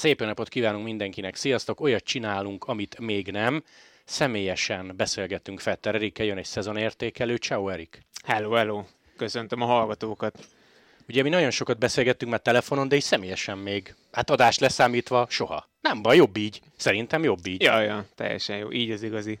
Szép napot kívánunk mindenkinek, sziasztok! Olyat csinálunk, amit még nem. Személyesen beszélgettünk Fetter Erikkel, jön egy szezonértékelő. Ciao Erik! Hello, hello! Köszöntöm a hallgatókat! Ugye mi nagyon sokat beszélgettünk már telefonon, de így személyesen még, hát adás leszámítva soha. Nem baj, jobb így. Szerintem jobb így. Ja, ja, teljesen jó. Így az igazi.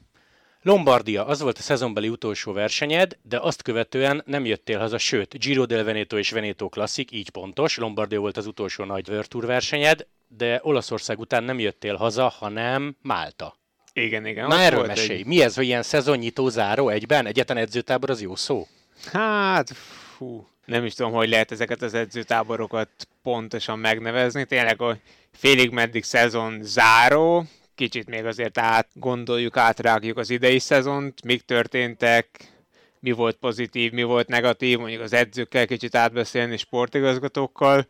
Lombardia, az volt a szezonbeli utolsó versenyed, de azt követően nem jöttél haza, sőt, Giro del Veneto és Veneto Classic, így pontos, Lombardia volt az utolsó nagy World Tour versenyed, de Olaszország után nem jöttél haza, hanem Málta. Igen, igen. Na erről mesélj. Egy... Mi ez, hogy ilyen szezonnyitó záró egyben? Egyetlen edzőtábor az jó szó? Hát, fú, nem is tudom, hogy lehet ezeket az edzőtáborokat pontosan megnevezni. Tényleg, hogy félig meddig szezon záró, kicsit még azért átgondoljuk, átrágjuk az idei szezont, mik történtek, mi volt pozitív, mi volt negatív, mondjuk az edzőkkel kicsit átbeszélni, sportigazgatókkal,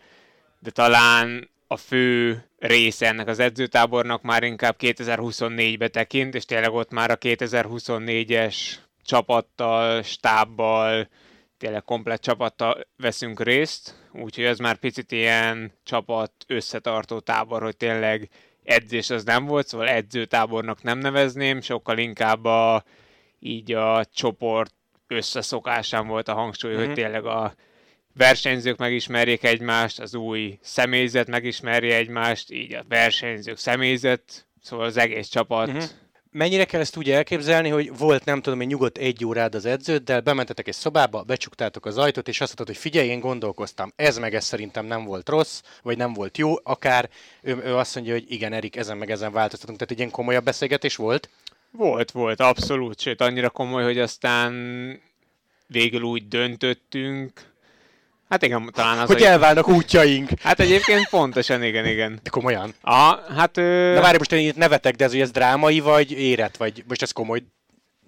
de talán a fő része ennek az edzőtábornak már inkább 2024-be tekint, és tényleg ott már a 2024-es csapattal, stábbal, tényleg komplett csapattal veszünk részt, úgyhogy ez már picit ilyen csapat összetartó tábor, hogy tényleg edzés az nem volt, szóval edzőtábornak nem nevezném, sokkal inkább a, így a csoport összeszokásán volt a hangsúly, mm-hmm. hogy mhm. tényleg a versenyzők megismerjék egymást, az új személyzet megismerje egymást, így a versenyzők személyzet, szóval az egész csapat mm-hmm mennyire kell ezt úgy elképzelni, hogy volt nem tudom, egy nyugodt egy órád az edződdel, bementetek egy szobába, becsuktátok az ajtót, és azt mondtad, hogy figyelj, én gondolkoztam, ez meg ez szerintem nem volt rossz, vagy nem volt jó, akár ő, ő azt mondja, hogy igen, Erik, ezen meg ezen változtatunk, tehát egy ilyen komolyabb beszélgetés volt? Volt, volt, abszolút, sőt annyira komoly, hogy aztán végül úgy döntöttünk, Hát igen, talán az... Hogy elválnak útjaink. Hát egyébként pontosan, igen, igen. De komolyan? Aha, hát... Ö... Na várj, most én itt nevetek, de ez, hogy ez drámai, vagy éret, vagy most ez komoly?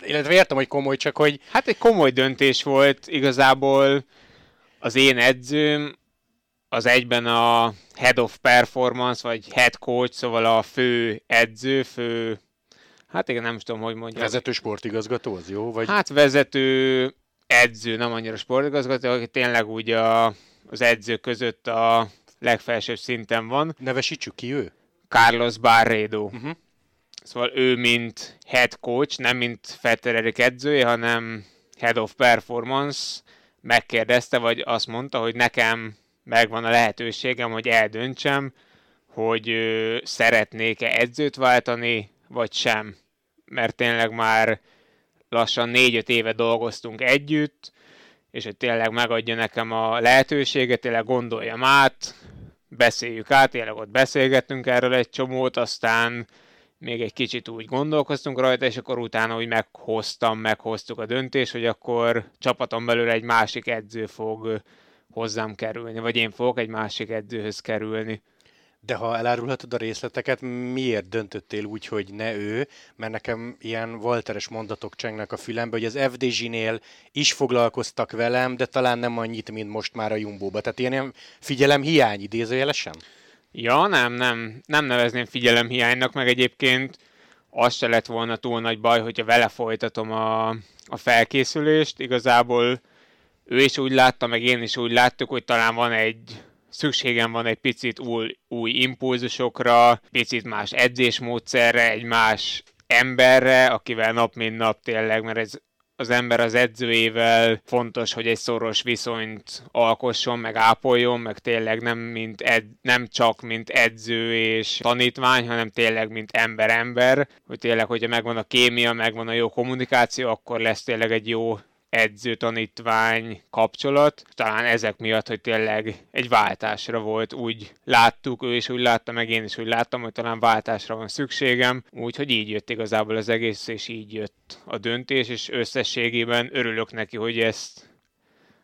Illetve értem, hogy komoly, csak hogy... Hát egy komoly döntés volt, igazából az én edzőm az egyben a head of performance, vagy head coach, szóval a fő edző, fő... Hát igen, nem tudom, hogy mondjam. Vezető sportigazgató, az jó? Vagy... Hát vezető edző, nem annyira sportigazgató, aki tényleg úgy a, az edző között a legfelsőbb szinten van. Nevesítsük ki ő? Carlos Barredo. Uh-huh. Szóval ő, mint head coach, nem mint Fettererik edzője, hanem head of performance, megkérdezte, vagy azt mondta, hogy nekem megvan a lehetőségem, hogy eldöntsem, hogy szeretnék-e edzőt váltani, vagy sem. Mert tényleg már lassan négy-öt éve dolgoztunk együtt, és hogy tényleg megadja nekem a lehetőséget, tényleg gondoljam át, beszéljük át, tényleg ott beszélgettünk erről egy csomót, aztán még egy kicsit úgy gondolkoztunk rajta, és akkor utána úgy meghoztam, meghoztuk a döntést, hogy akkor csapaton belül egy másik edző fog hozzám kerülni, vagy én fogok egy másik edzőhöz kerülni. De ha elárulhatod a részleteket, miért döntöttél úgy, hogy ne ő? Mert nekem ilyen Walteres mondatok csengnek a fülembe, hogy az FDZ-nél is foglalkoztak velem, de talán nem annyit, mint most már a Jumbo-ba. Tehát ilyen figyelem hiány idézőjelesen? Ja, nem, nem. Nem nevezném figyelem hiánynak, meg egyébként az se lett volna túl nagy baj, hogyha vele folytatom a, a felkészülést. Igazából ő is úgy látta, meg én is úgy láttuk, hogy talán van egy szükségem van egy picit új, új impulzusokra, picit más edzésmódszerre, egy más emberre, akivel nap mint nap tényleg, mert ez az ember az edzőjével fontos, hogy egy szoros viszonyt alkosson, meg ápoljon, meg tényleg nem, mint ed, nem csak mint edző és tanítvány, hanem tényleg mint ember-ember, hogy tényleg, hogyha megvan a kémia, megvan a jó kommunikáció, akkor lesz tényleg egy jó edző-tanítvány kapcsolat. Talán ezek miatt, hogy tényleg egy váltásra volt, úgy láttuk, ő is úgy látta, meg én is úgy láttam, hogy talán váltásra van szükségem, úgyhogy így jött igazából az egész, és így jött a döntés, és összességében örülök neki, hogy ezt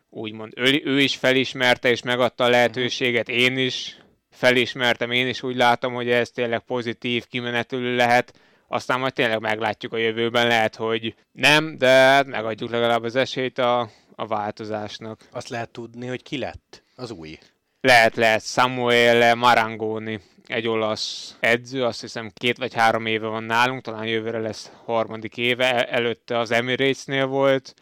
úgymond ő, ő is felismerte, és megadta a lehetőséget, én is felismertem, én is úgy látom, hogy ez tényleg pozitív kimenetülő lehet, aztán majd tényleg meglátjuk a jövőben, lehet, hogy nem, de hát megadjuk legalább az esélyt a, a változásnak. Azt lehet tudni, hogy ki lett az új? Lehet, lehet. Samuel Marangoni, egy olasz edző, azt hiszem két vagy három éve van nálunk, talán jövőre lesz harmadik éve, előtte az Emirates-nél volt,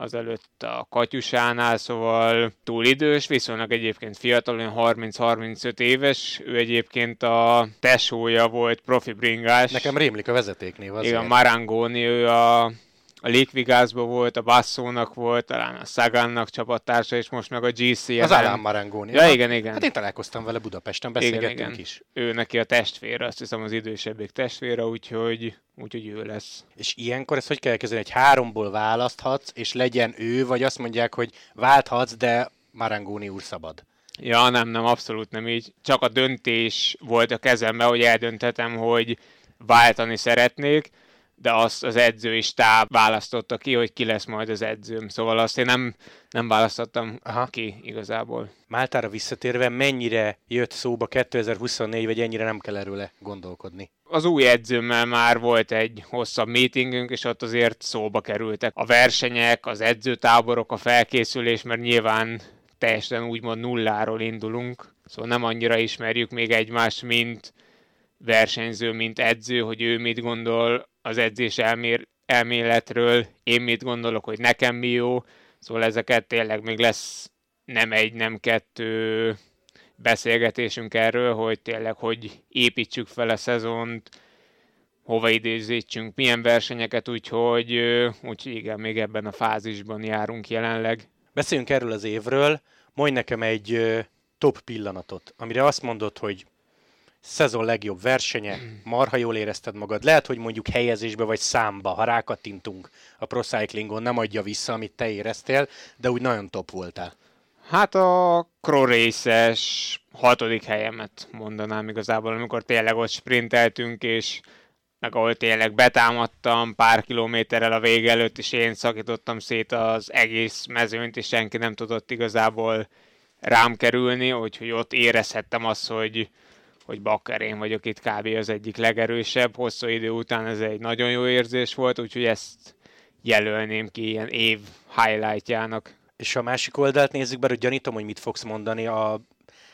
azelőtt a Katyusánál, szóval túl idős, viszonylag egyébként fiatal, olyan 30-35 éves, ő egyébként a tesója volt profi bringás. Nekem rémlik a vezetéknév azért. Igen, Marangoni, ő a a Légvigászban volt, a Basszónak volt, talán a Sagannak csapattársa, és most meg a GC. Az Alan Marangoni. Ja, igen, igen. Hát én találkoztam vele Budapesten, beszélgettünk igen, igen. is. Ő neki a testvére, azt hiszem az idősebbik testvére, úgyhogy, úgyhogy ő lesz. És ilyenkor ezt hogy kell kezdeni, hogy háromból választhatsz, és legyen ő, vagy azt mondják, hogy válthatsz, de Marangoni úr szabad? Ja, nem, nem, abszolút nem így. Csak a döntés volt a kezemben, hogy eldönthetem, hogy váltani szeretnék, de azt az edzői stáb választotta ki, hogy ki lesz majd az edzőm. Szóval azt én nem, nem választottam Aha. ki igazából. Máltára visszatérve, mennyire jött szóba 2024, vagy ennyire nem kell erről gondolkodni? Az új edzőmmel már volt egy hosszabb meetingünk, és ott azért szóba kerültek a versenyek, az edzőtáborok, a felkészülés, mert nyilván teljesen úgymond nulláról indulunk, szóval nem annyira ismerjük még egymást, mint versenyző, mint edző, hogy ő mit gondol az edzés elmér, elméletről, én mit gondolok, hogy nekem mi jó, szóval ezeket tényleg még lesz nem egy, nem kettő beszélgetésünk erről, hogy tényleg hogy építsük fel a szezont, hova idézítsünk, milyen versenyeket, úgyhogy, úgyhogy igen, még ebben a fázisban járunk jelenleg. Beszéljünk erről az évről, mondj nekem egy top pillanatot, amire azt mondod, hogy szezon legjobb versenye, marha jól érezted magad. Lehet, hogy mondjuk helyezésbe vagy számba, ha rákattintunk a Pro Cyclingon, nem adja vissza, amit te éreztél, de úgy nagyon top voltál. Hát a Crow hatodik helyemet mondanám igazából, amikor tényleg ott sprinteltünk, és meg ahol tényleg betámadtam pár kilométerrel a vége előtt, és én szakítottam szét az egész mezőnyt, és senki nem tudott igazából rám kerülni, úgyhogy ott érezhettem azt, hogy, hogy bakker én vagyok itt kb. az egyik legerősebb. Hosszú idő után ez egy nagyon jó érzés volt, úgyhogy ezt jelölném ki ilyen év highlightjának. És a másik oldalt nézzük be, hogy gyanítom, hogy mit fogsz mondani a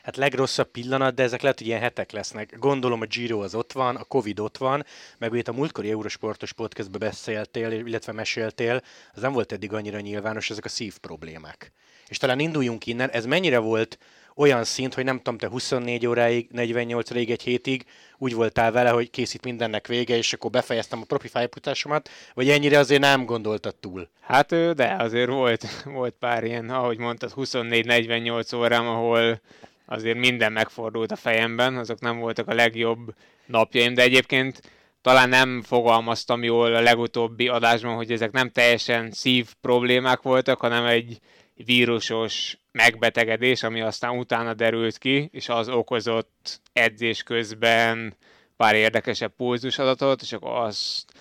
hát legrosszabb pillanat, de ezek lehet, hogy ilyen hetek lesznek. Gondolom a Giro az ott van, a Covid ott van, meg ugye a múltkori Eurosportos podcastbe beszéltél, illetve meséltél, az nem volt eddig annyira nyilvános, ezek a szív problémák. És talán induljunk innen, ez mennyire volt olyan szint, hogy nem tudom, te 24 óráig, 48 óráig, egy hétig úgy voltál vele, hogy készít mindennek vége, és akkor befejeztem a profi fájfutásomat, vagy ennyire azért nem gondoltad túl? Hát de azért volt, volt pár ilyen, ahogy mondtad, 24-48 órám, ahol azért minden megfordult a fejemben, azok nem voltak a legjobb napjaim, de egyébként talán nem fogalmaztam jól a legutóbbi adásban, hogy ezek nem teljesen szív problémák voltak, hanem egy vírusos megbetegedés, ami aztán utána derült ki, és az okozott edzés közben pár érdekesebb pulzusadatot, és akkor azt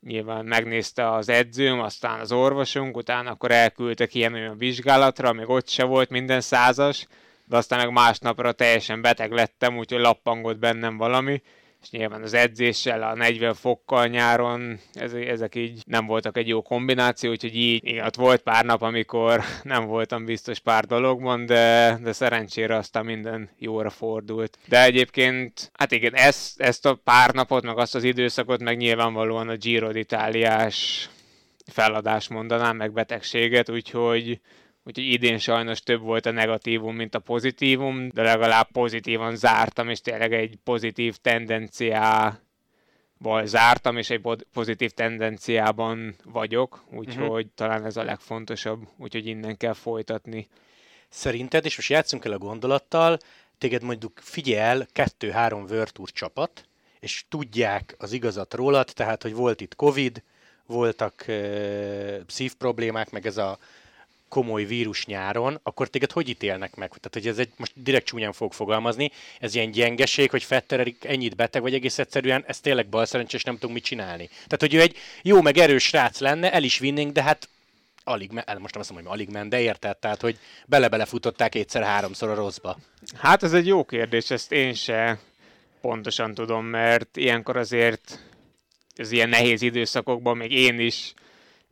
nyilván megnézte az edzőm, aztán az orvosunk, utána akkor elküldtek ilyen olyan vizsgálatra, még ott se volt minden százas, de aztán meg másnapra teljesen beteg lettem, úgyhogy lappangott bennem valami, és nyilván az edzéssel, a 40 fokkal nyáron, ezek így nem voltak egy jó kombináció, úgyhogy így igen, ott volt pár nap, amikor nem voltam biztos pár dologban, de, de szerencsére aztán minden jóra fordult. De egyébként, hát igen, ezt, ezt a pár napot, meg azt az időszakot, meg nyilvánvalóan a Giro d'Italiás feladás mondanám, meg betegséget, úgyhogy Úgyhogy idén sajnos több volt a negatívum, mint a pozitívum, de legalább pozitívan zártam, és tényleg egy pozitív tendenciával zártam, és egy pozitív tendenciában vagyok, úgyhogy uh-huh. talán ez a legfontosabb, úgyhogy innen kell folytatni. Szerinted, és most játszunk el a gondolattal, téged mondjuk figyel kettő-három Tour csapat, és tudják az igazat rólad, tehát, hogy volt itt Covid, voltak uh, szívproblémák, meg ez a komoly vírus nyáron, akkor téged hogy ítélnek meg? Tehát, hogy ez egy, most direkt csúnyán fog fogalmazni, ez ilyen gyengeség, hogy Fetter ennyit beteg, vagy egész egyszerűen ez tényleg bal szerencsés, nem tudunk mit csinálni. Tehát, hogy ő egy jó, meg erős srác lenne, el is vinnénk, de hát alig, most nem azt mondom, hogy alig ment, de érted, tehát, hogy bele-bele futották egyszer-háromszor a rosszba. Hát ez egy jó kérdés, ezt én se pontosan tudom, mert ilyenkor azért az ilyen nehéz időszakokban még én is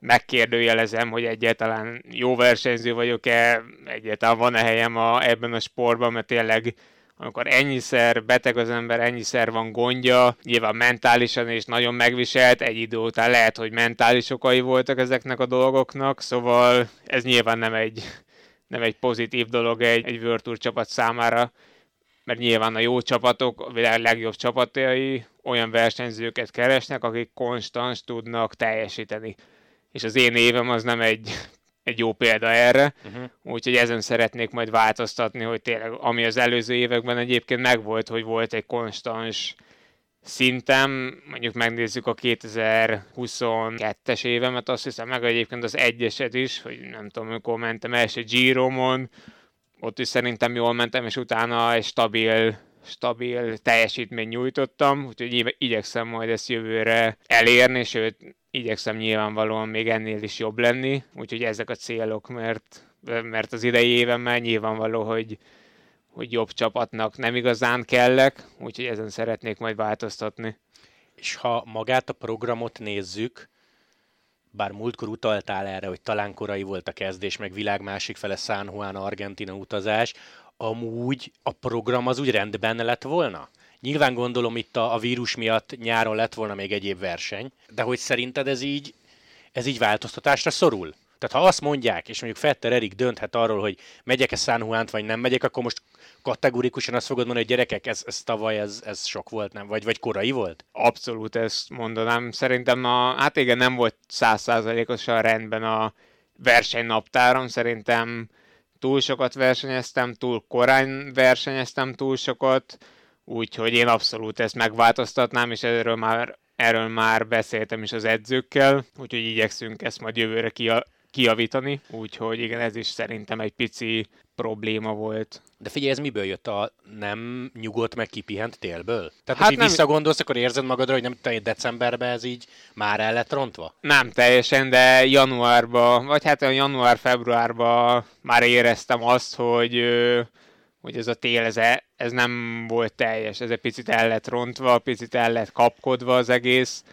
megkérdőjelezem, hogy egyáltalán jó versenyző vagyok-e, egyáltalán van-e helyem a, ebben a sportban, mert tényleg amikor ennyiszer beteg az ember, ennyiszer van gondja, nyilván mentálisan is nagyon megviselt, egy idő után lehet, hogy mentális okai voltak ezeknek a dolgoknak, szóval ez nyilván nem egy, nem egy pozitív dolog egy, egy World Tour csapat számára, mert nyilván a jó csapatok, a világ legjobb csapatai olyan versenyzőket keresnek, akik konstans tudnak teljesíteni. És az én évem az nem egy egy jó példa erre, uh-huh. úgyhogy ezen szeretnék majd változtatni, hogy tényleg, ami az előző években egyébként megvolt, hogy volt egy konstans szintem, mondjuk megnézzük a 2022-es évemet, azt hiszem meg egyébként az egyeset is, hogy nem tudom, amikor mentem első Giromon, ott is szerintem jól mentem, és utána egy stabil stabil teljesítményt nyújtottam, úgyhogy igyekszem majd ezt jövőre elérni, sőt, igyekszem nyilvánvalóan még ennél is jobb lenni, úgyhogy ezek a célok, mert, mert az idei évemmel nyilvánvaló, hogy, hogy jobb csapatnak nem igazán kellek, úgyhogy ezen szeretnék majd változtatni. És ha magát a programot nézzük, bár múltkor utaltál erre, hogy talán korai volt a kezdés, meg világ másik fele San Juan, Argentina utazás, amúgy a program az úgy rendben lett volna? Nyilván gondolom itt a, a vírus miatt nyáron lett volna még egyéb verseny, de hogy szerinted ez így, ez így változtatásra szorul? Tehát ha azt mondják, és mondjuk Fetter Erik dönthet arról, hogy megyek-e San Juan-t, vagy nem megyek, akkor most kategórikusan azt fogod mondani, hogy gyerekek, ez, ez tavaly, ez, ez sok volt, nem? Vagy, vagy korai volt? Abszolút ezt mondanám. Szerintem a, hát igen, nem volt százszázalékosan rendben a versenynaptárom. Szerintem túl sokat versenyeztem, túl korán versenyeztem túl sokat, úgyhogy én abszolút ezt megváltoztatnám, és erről már, erről már beszéltem is az edzőkkel, úgyhogy igyekszünk ezt majd jövőre kia, kiavítani, úgyhogy igen, ez is szerintem egy pici probléma volt. De figyelj, ez miből jött a nem nyugodt meg kipihent télből? Tehát hát ha nem... visszagondolsz, akkor érzed magadra, hogy nem te decemberben ez így már el lett rontva? Nem teljesen, de januárban, vagy hát a január-februárban már éreztem azt, hogy hogy ez a tél, ez, e, ez nem volt teljes, ez egy picit el lett rontva, picit el lett kapkodva az egész.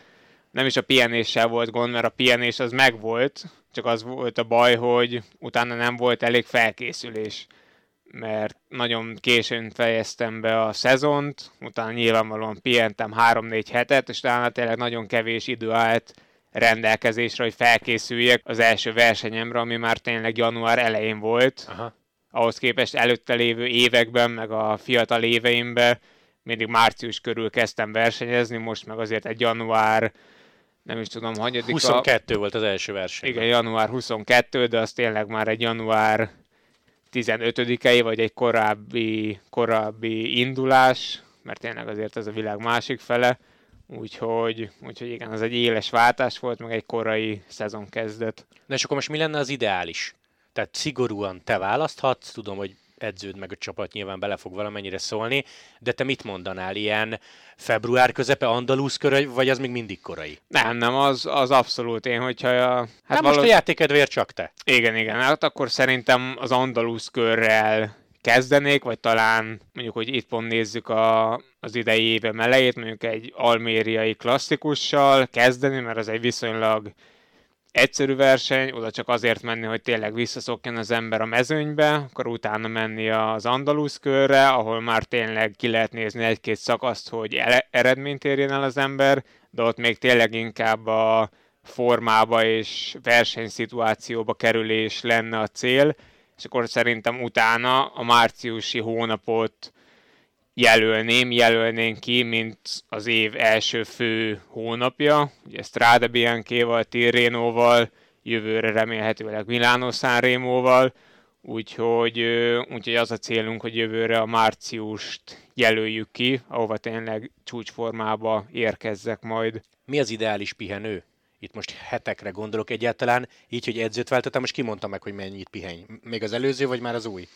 Nem is a pihenéssel volt gond, mert a pihenés az megvolt, csak az volt a baj, hogy utána nem volt elég felkészülés mert nagyon későn fejeztem be a szezont, utána nyilvánvalóan pihentem 3-4 hetet, és utána tényleg nagyon kevés idő állt rendelkezésre, hogy felkészüljek az első versenyemre, ami már tényleg január elején volt. Aha. Ahhoz képest előtte lévő években, meg a fiatal éveimben mindig március körül kezdtem versenyezni, most meg azért egy január nem is tudom, hanyadika. 22 volt az első verseny. Igen, január 22, de az tényleg már egy január 15-ei, vagy egy korábbi, korábbi indulás, mert tényleg azért ez a világ másik fele, úgyhogy, úgyhogy igen, az egy éles váltás volt, meg egy korai szezon kezdet. De és akkor most mi lenne az ideális? Tehát szigorúan te választhatsz, tudom, hogy edződ meg a csapat nyilván bele fog valamennyire szólni, de te mit mondanál, ilyen február közepe Andalusz kör, vagy az még mindig korai? Nem, nem, az, az abszolút én, hogyha... A, hát nem, való... most a játékedvéért csak te. Igen, igen, hát akkor szerintem az Andalusz körrel kezdenék, vagy talán mondjuk, hogy itt pont nézzük a, az idei éve elejét, mondjuk egy almériai klasszikussal kezdeni, mert az egy viszonylag egyszerű verseny, oda csak azért menni, hogy tényleg visszaszokjon az ember a mezőnybe, akkor utána menni az Andalusz körre, ahol már tényleg ki lehet nézni egy-két szakaszt, hogy eredményt érjen el az ember, de ott még tényleg inkább a formába és versenyszituációba kerülés lenne a cél, és akkor szerintem utána a márciusi hónapot jelölném, jelölnénk ki, mint az év első fő hónapja, ugye Strada Bianchi-val, Tirrenoval, jövőre remélhetőleg Milano Sanremo-val, úgyhogy, úgyhogy az a célunk, hogy jövőre a márciust jelöljük ki, ahova tényleg csúcsformába érkezzek majd. Mi az ideális pihenő? Itt most hetekre gondolok egyáltalán, így, hogy edzőt váltottam, most kimondta meg, hogy mennyit pihenj. Még az előző, vagy már az új?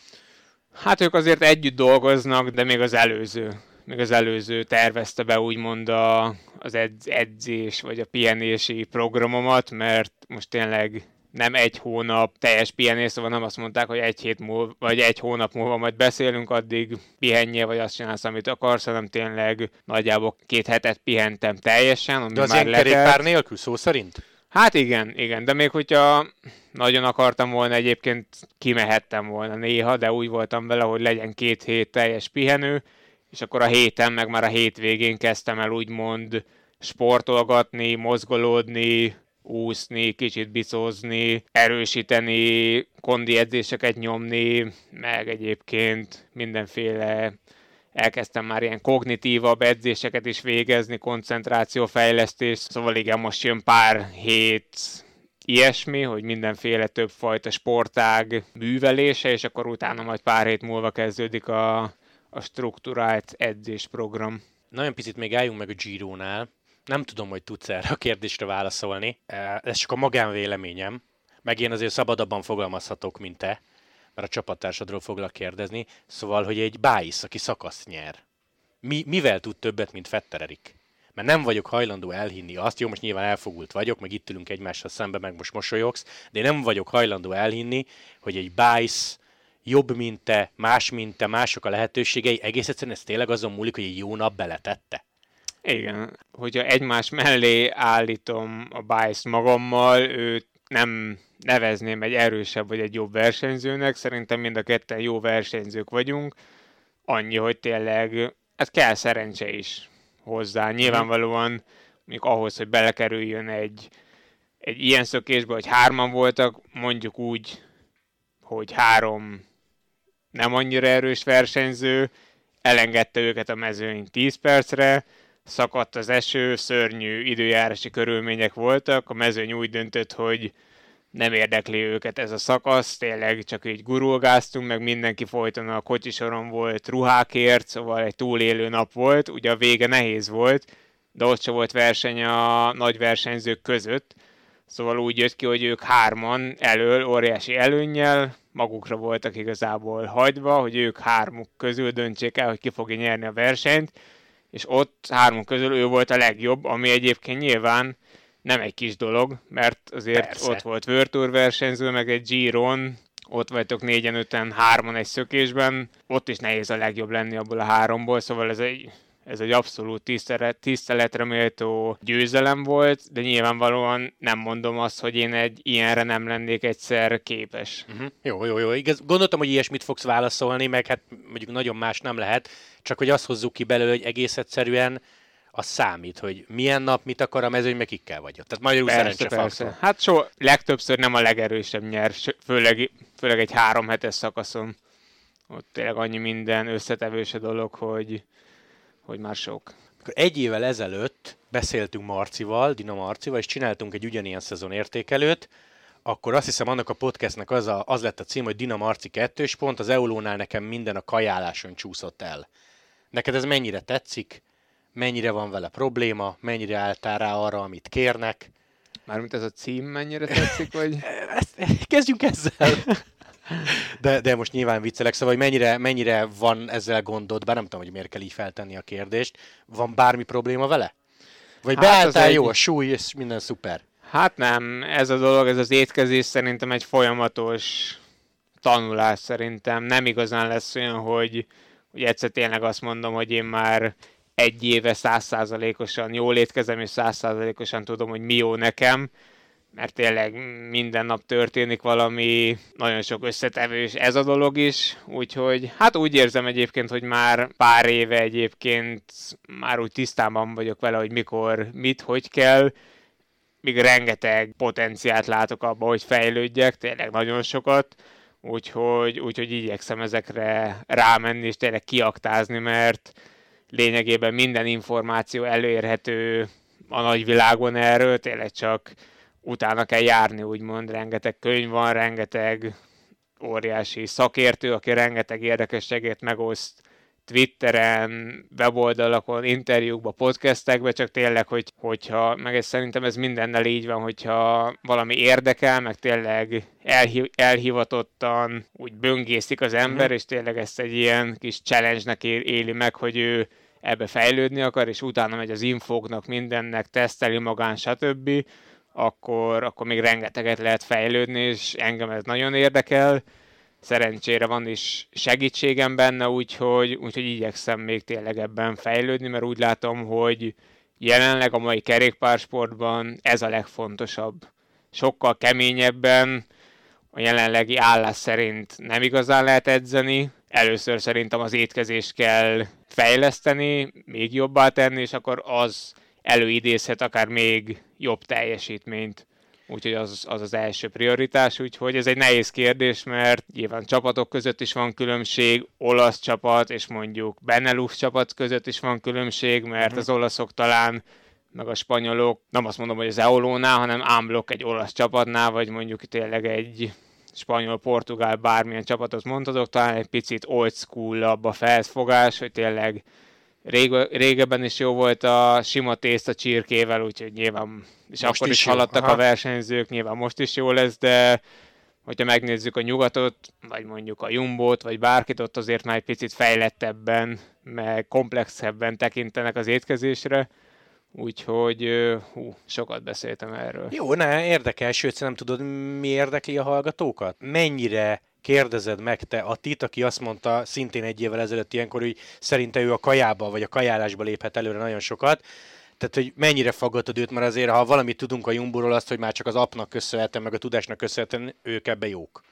Hát ők azért együtt dolgoznak, de még az előző, még az előző tervezte be úgymond a, az edz, edzés vagy a pihenési programomat, mert most tényleg nem egy hónap teljes pihenés, szóval nem azt mondták, hogy egy hét múlva, vagy egy hónap múlva majd beszélünk, addig pihenje, vagy azt csinálsz, amit akarsz, hanem tényleg nagyjából két hetet pihentem teljesen. Ami De az már ilyen kerékpár nélkül, szó szerint? Hát igen, igen, de még hogyha nagyon akartam volna, egyébként kimehettem volna néha, de úgy voltam vele, hogy legyen két hét teljes pihenő, és akkor a héten, meg már a hétvégén kezdtem el úgymond sportolgatni, mozgolódni, úszni, kicsit bicózni, erősíteni, kondi edzéseket nyomni, meg egyébként mindenféle elkezdtem már ilyen kognitívabb edzéseket is végezni, koncentrációfejlesztés, szóval igen, most jön pár hét ilyesmi, hogy mindenféle többfajta sportág művelése, és akkor utána majd pár hét múlva kezdődik a, a struktúrált edzésprogram. Nagyon picit még álljunk meg a Giro-nál. Nem tudom, hogy tudsz erre a kérdésre válaszolni. Ez csak a magánvéleményem, meg én azért szabadabban fogalmazhatok, mint te mert a csapattársadról foglak kérdezni, szóval, hogy egy bájsz, aki szakasz nyer. Mi, mivel tud többet, mint Fetter Erik? Mert nem vagyok hajlandó elhinni azt, jó, most nyilván elfogult vagyok, meg itt ülünk egymással szembe, meg most mosolyogsz, de én nem vagyok hajlandó elhinni, hogy egy bájsz jobb, mint te, más, mint te, mások a lehetőségei, egész egyszerűen ez tényleg azon múlik, hogy egy jó nap beletette. Igen, hogyha egymás mellé állítom a Bice magammal, őt nem nevezném egy erősebb vagy egy jobb versenyzőnek, szerintem mind a ketten jó versenyzők vagyunk, annyi, hogy tényleg ez kell szerencse is hozzá. Nyilvánvalóan mondjuk ahhoz, hogy belekerüljön egy, egy ilyen szökésbe, hogy hárman voltak, mondjuk úgy, hogy három nem annyira erős versenyző, elengedte őket a mezőny 10 percre, szakadt az eső, szörnyű időjárási körülmények voltak, a mezőny úgy döntött, hogy nem érdekli őket ez a szakasz, tényleg csak így gurulgáztunk, meg mindenki folyton a kocsisoron volt ruhákért, szóval egy túlélő nap volt, ugye a vége nehéz volt, de ott se volt verseny a nagy versenyzők között, szóval úgy jött ki, hogy ők hárman elől óriási előnnyel, magukra voltak igazából hagyva, hogy ők hármuk közül döntsék el, hogy ki fogja nyerni a versenyt, és ott hármunk közül ő volt a legjobb, ami egyébként nyilván nem egy kis dolog, mert azért Persze. ott volt Tour versenyző, meg egy Giron, ott vagytok négyen, öten, hárman egy szökésben, ott is nehéz a legjobb lenni abból a háromból, szóval ez egy, ez egy abszolút tisztelet, tiszteletre méltó győzelem volt, de nyilvánvalóan nem mondom azt, hogy én egy ilyenre nem lennék egyszer képes. Uh-huh. Jó, jó, jó. Igaz, gondoltam, hogy ilyesmit fogsz válaszolni, meg hát mondjuk nagyon más nem lehet, csak hogy azt hozzuk ki belőle, hogy egész egyszerűen az számít, hogy milyen nap mit akar a mezőny, meg kikkel vagy ott. Tehát magyarul persze, persze. Hát so, legtöbbször nem a legerősebb nyer, főleg, főleg egy három hetes szakaszon. Ott tényleg annyi minden összetevős a dolog, hogy, hogy már sok. Egy évvel ezelőtt beszéltünk Marcival, Dina Marcival, és csináltunk egy ugyanilyen szezon értékelőt, akkor azt hiszem annak a podcastnek az, a, az lett a cím, hogy Dina Marci kettős pont, az Eulónál nekem minden a kajáláson csúszott el. Neked ez mennyire tetszik? Mennyire van vele probléma, mennyire álltál rá arra, amit kérnek. Mármint ez a cím mennyire tetszik, vagy? Ezt, kezdjünk ezzel. De, de most nyilván viccelek, szóval hogy mennyire, mennyire van ezzel gondod, bár nem tudom, hogy miért kell így feltenni a kérdést. Van bármi probléma vele? Vagy hát beálltál jó, egy... a súly, és minden szuper? Hát nem, ez a dolog, ez az étkezés szerintem egy folyamatos tanulás szerintem. Nem igazán lesz olyan, hogy, hogy egyszer tényleg azt mondom, hogy én már egy éve százszázalékosan jól étkezem, és százszázalékosan tudom, hogy mi jó nekem, mert tényleg minden nap történik valami, nagyon sok összetevős ez a dolog is, úgyhogy hát úgy érzem egyébként, hogy már pár éve egyébként már úgy tisztában vagyok vele, hogy mikor, mit, hogy kell, még rengeteg potenciált látok abba, hogy fejlődjek, tényleg nagyon sokat, úgyhogy, úgyhogy igyekszem ezekre rámenni és tényleg kiaktázni, mert lényegében minden információ előérhető a nagyvilágon erről, tényleg csak utána kell járni, úgymond, rengeteg könyv van, rengeteg óriási szakértő, aki rengeteg érdekességét megoszt Twitteren, weboldalakon, interjúkba, podcastekbe, csak tényleg, hogy, hogyha, meg ez szerintem ez mindennel így van, hogyha valami érdekel, meg tényleg elhi, elhivatottan úgy böngészik az ember, uh-huh. és tényleg ezt egy ilyen kis challenge-nek éli meg, hogy ő ebbe fejlődni akar, és utána megy az infóknak, mindennek, teszteli magán, stb., akkor, akkor még rengeteget lehet fejlődni, és engem ez nagyon érdekel. Szerencsére van is segítségem benne, úgyhogy, úgyhogy igyekszem még tényleg ebben fejlődni, mert úgy látom, hogy jelenleg a mai kerékpársportban ez a legfontosabb. Sokkal keményebben, a jelenlegi állás szerint nem igazán lehet edzeni. Először szerintem az étkezést kell fejleszteni, még jobbá tenni, és akkor az előidézhet akár még jobb teljesítményt. Úgyhogy az, az az első prioritás, úgyhogy ez egy nehéz kérdés, mert nyilván csapatok között is van különbség, olasz csapat és mondjuk Benelux csapat között is van különbség, mert uh-huh. az olaszok talán meg a spanyolok, nem azt mondom, hogy az Eolónál, hanem ámblok egy olasz csapatnál, vagy mondjuk tényleg egy spanyol, portugál, bármilyen csapatot mondhatok, talán egy picit old school a felfogás, hogy tényleg rég, régebben is jó volt a sima tészta csirkével, úgyhogy nyilván, és most akkor is, is haladtak Aha. a versenyzők, nyilván most is jó lesz, de hogyha megnézzük a nyugatot, vagy mondjuk a Jumbót, vagy bárkit, ott azért már egy picit fejlettebben, meg komplexebben tekintenek az étkezésre, Úgyhogy hú, sokat beszéltem erről. Jó, ne, érdekes, sőt, nem tudod, mi érdekli a hallgatókat? Mennyire kérdezed meg te Atit, aki azt mondta szintén egy évvel ezelőtt ilyenkor, hogy szerinte ő a kajába vagy a kajálásba léphet előre nagyon sokat. Tehát, hogy mennyire faggatod őt, mert azért, ha valamit tudunk a Jumburól, azt, hogy már csak az apnak köszönhetem, meg a tudásnak köszönhetem, ők ebbe jók.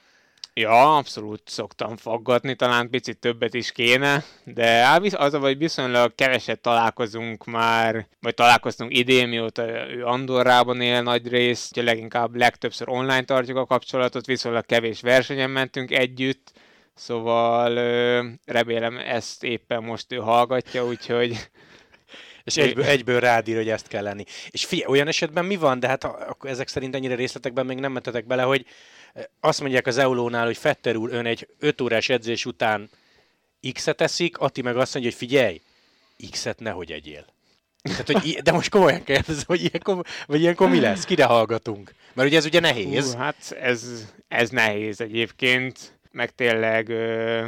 Ja, abszolút szoktam faggatni, talán picit többet is kéne, de az a vagy viszonylag keveset találkozunk már, vagy találkoztunk idén, mióta ő Andorrában él nagy rész, hogy leginkább legtöbbször online tartjuk a kapcsolatot, viszonylag kevés versenyen mentünk együtt, szóval remélem ezt éppen most ő hallgatja, úgyhogy és egyből, egyből rád hogy ezt kell lenni. És figyelj, olyan esetben mi van, de hát akkor ezek szerint ennyire részletekben még nem mentetek bele, hogy azt mondják az Eulónál, hogy Fetter úr ön egy 5 órás edzés után X-et eszik, Ati meg azt mondja, hogy figyelj, X-et nehogy egyél. Tehát, hogy, de most komolyan kérdezem, hogy ilyenkor, vagy ilyenkor mi lesz? Kire hallgatunk? Mert ugye ez ugye nehéz. Hú, hát ez, ez nehéz egyébként, meg tényleg ö,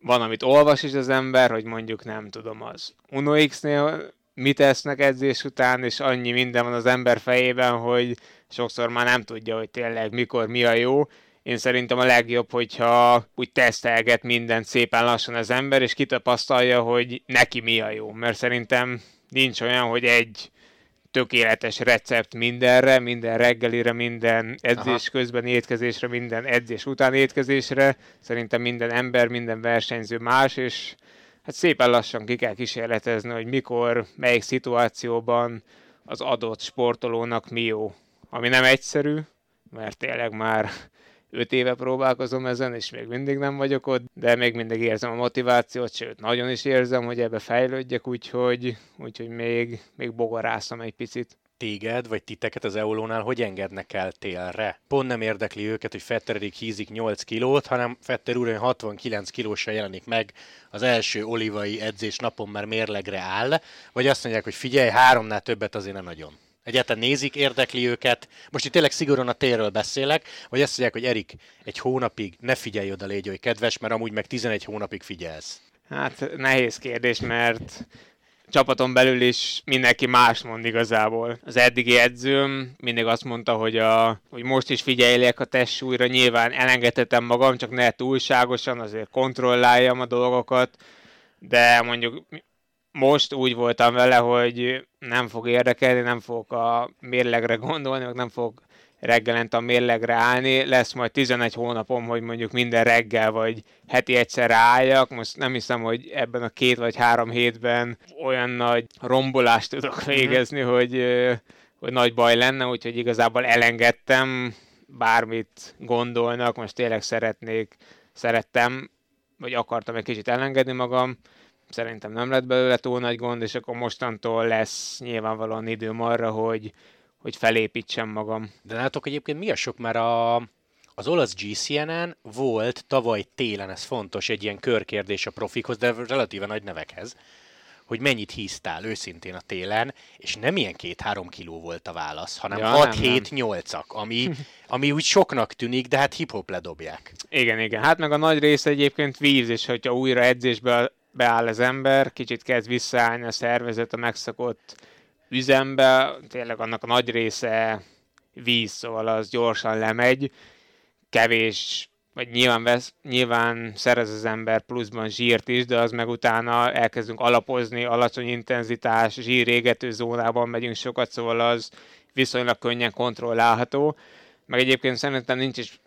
van, amit olvas is az ember, hogy mondjuk nem tudom, az Uno X-nél mit esznek edzés után, és annyi minden van az ember fejében, hogy sokszor már nem tudja, hogy tényleg mikor mi a jó. Én szerintem a legjobb, hogyha úgy tesztelget mindent szépen lassan az ember, és kitapasztalja, hogy neki mi a jó. Mert szerintem nincs olyan, hogy egy tökéletes recept mindenre, minden reggelire, minden edzés Aha. közben étkezésre, minden edzés után étkezésre. Szerintem minden ember, minden versenyző más, és hát szépen lassan ki kell kísérletezni, hogy mikor, melyik szituációban az adott sportolónak mi jó ami nem egyszerű, mert tényleg már öt éve próbálkozom ezen, és még mindig nem vagyok ott, de még mindig érzem a motivációt, sőt, nagyon is érzem, hogy ebbe fejlődjek, úgyhogy, úgyhogy még, még bogarászom egy picit téged, vagy titeket az Eolónál hogy engednek el télre? Pont nem érdekli őket, hogy Fetteredik hízik 8 kilót, hanem Fetter úr 69 kilósra jelenik meg az első olivai edzés napon, mert mérlegre áll, vagy azt mondják, hogy figyelj, háromnál többet azért nem nagyon. Egyáltalán nézik, érdekli őket. Most itt tényleg szigorúan a térről beszélek, vagy azt mondják, hogy Erik, egy hónapig ne figyelj oda, légy hogy kedves, mert amúgy meg 11 hónapig figyelsz. Hát nehéz kérdés, mert csapaton belül is mindenki más mond igazából. Az eddigi edzőm mindig azt mondta, hogy, a, hogy most is figyeljek a testsúlyra, nyilván elengedhetem magam, csak ne túlságosan, azért kontrolláljam a dolgokat, de mondjuk most úgy voltam vele, hogy nem fog érdekelni, nem fogok a mérlegre gondolni, meg nem fog reggelente a mérlegre állni. Lesz majd 11 hónapom, hogy mondjuk minden reggel vagy heti egyszer álljak. Most nem hiszem, hogy ebben a két vagy három hétben olyan nagy rombolást tudok mhm. végezni, mm-hmm. hogy, hogy nagy baj lenne, úgyhogy igazából elengedtem, bármit gondolnak, most tényleg szeretnék, szerettem, vagy akartam egy kicsit elengedni magam, szerintem nem lett belőle túl nagy gond, és akkor mostantól lesz nyilvánvalóan időm arra, hogy, hogy felépítsem magam. De látok egyébként mi a sok, mert a, az olasz GCN-en volt tavaly télen, ez fontos, egy ilyen körkérdés a profikhoz, de relatíve nagy nevekhez, hogy mennyit híztál őszintén a télen, és nem ilyen két-három kiló volt a válasz, hanem ja, 6-7-8-ak, ami, ami úgy soknak tűnik, de hát hip-hop ledobják. Igen, igen. Hát meg a nagy része egyébként víz, és hogyha újra edzésbe beáll az ember, kicsit kezd visszaállni a szervezet a megszokott üzembe, tényleg annak a nagy része víz, szóval az gyorsan lemegy, kevés vagy nyilván, vesz, nyilván szerez az ember pluszban zsírt is, de az meg utána elkezdünk alapozni, alacsony intenzitás, zsírégető zónában megyünk sokat, szóval az viszonylag könnyen kontrollálható. Meg egyébként szerintem nincs is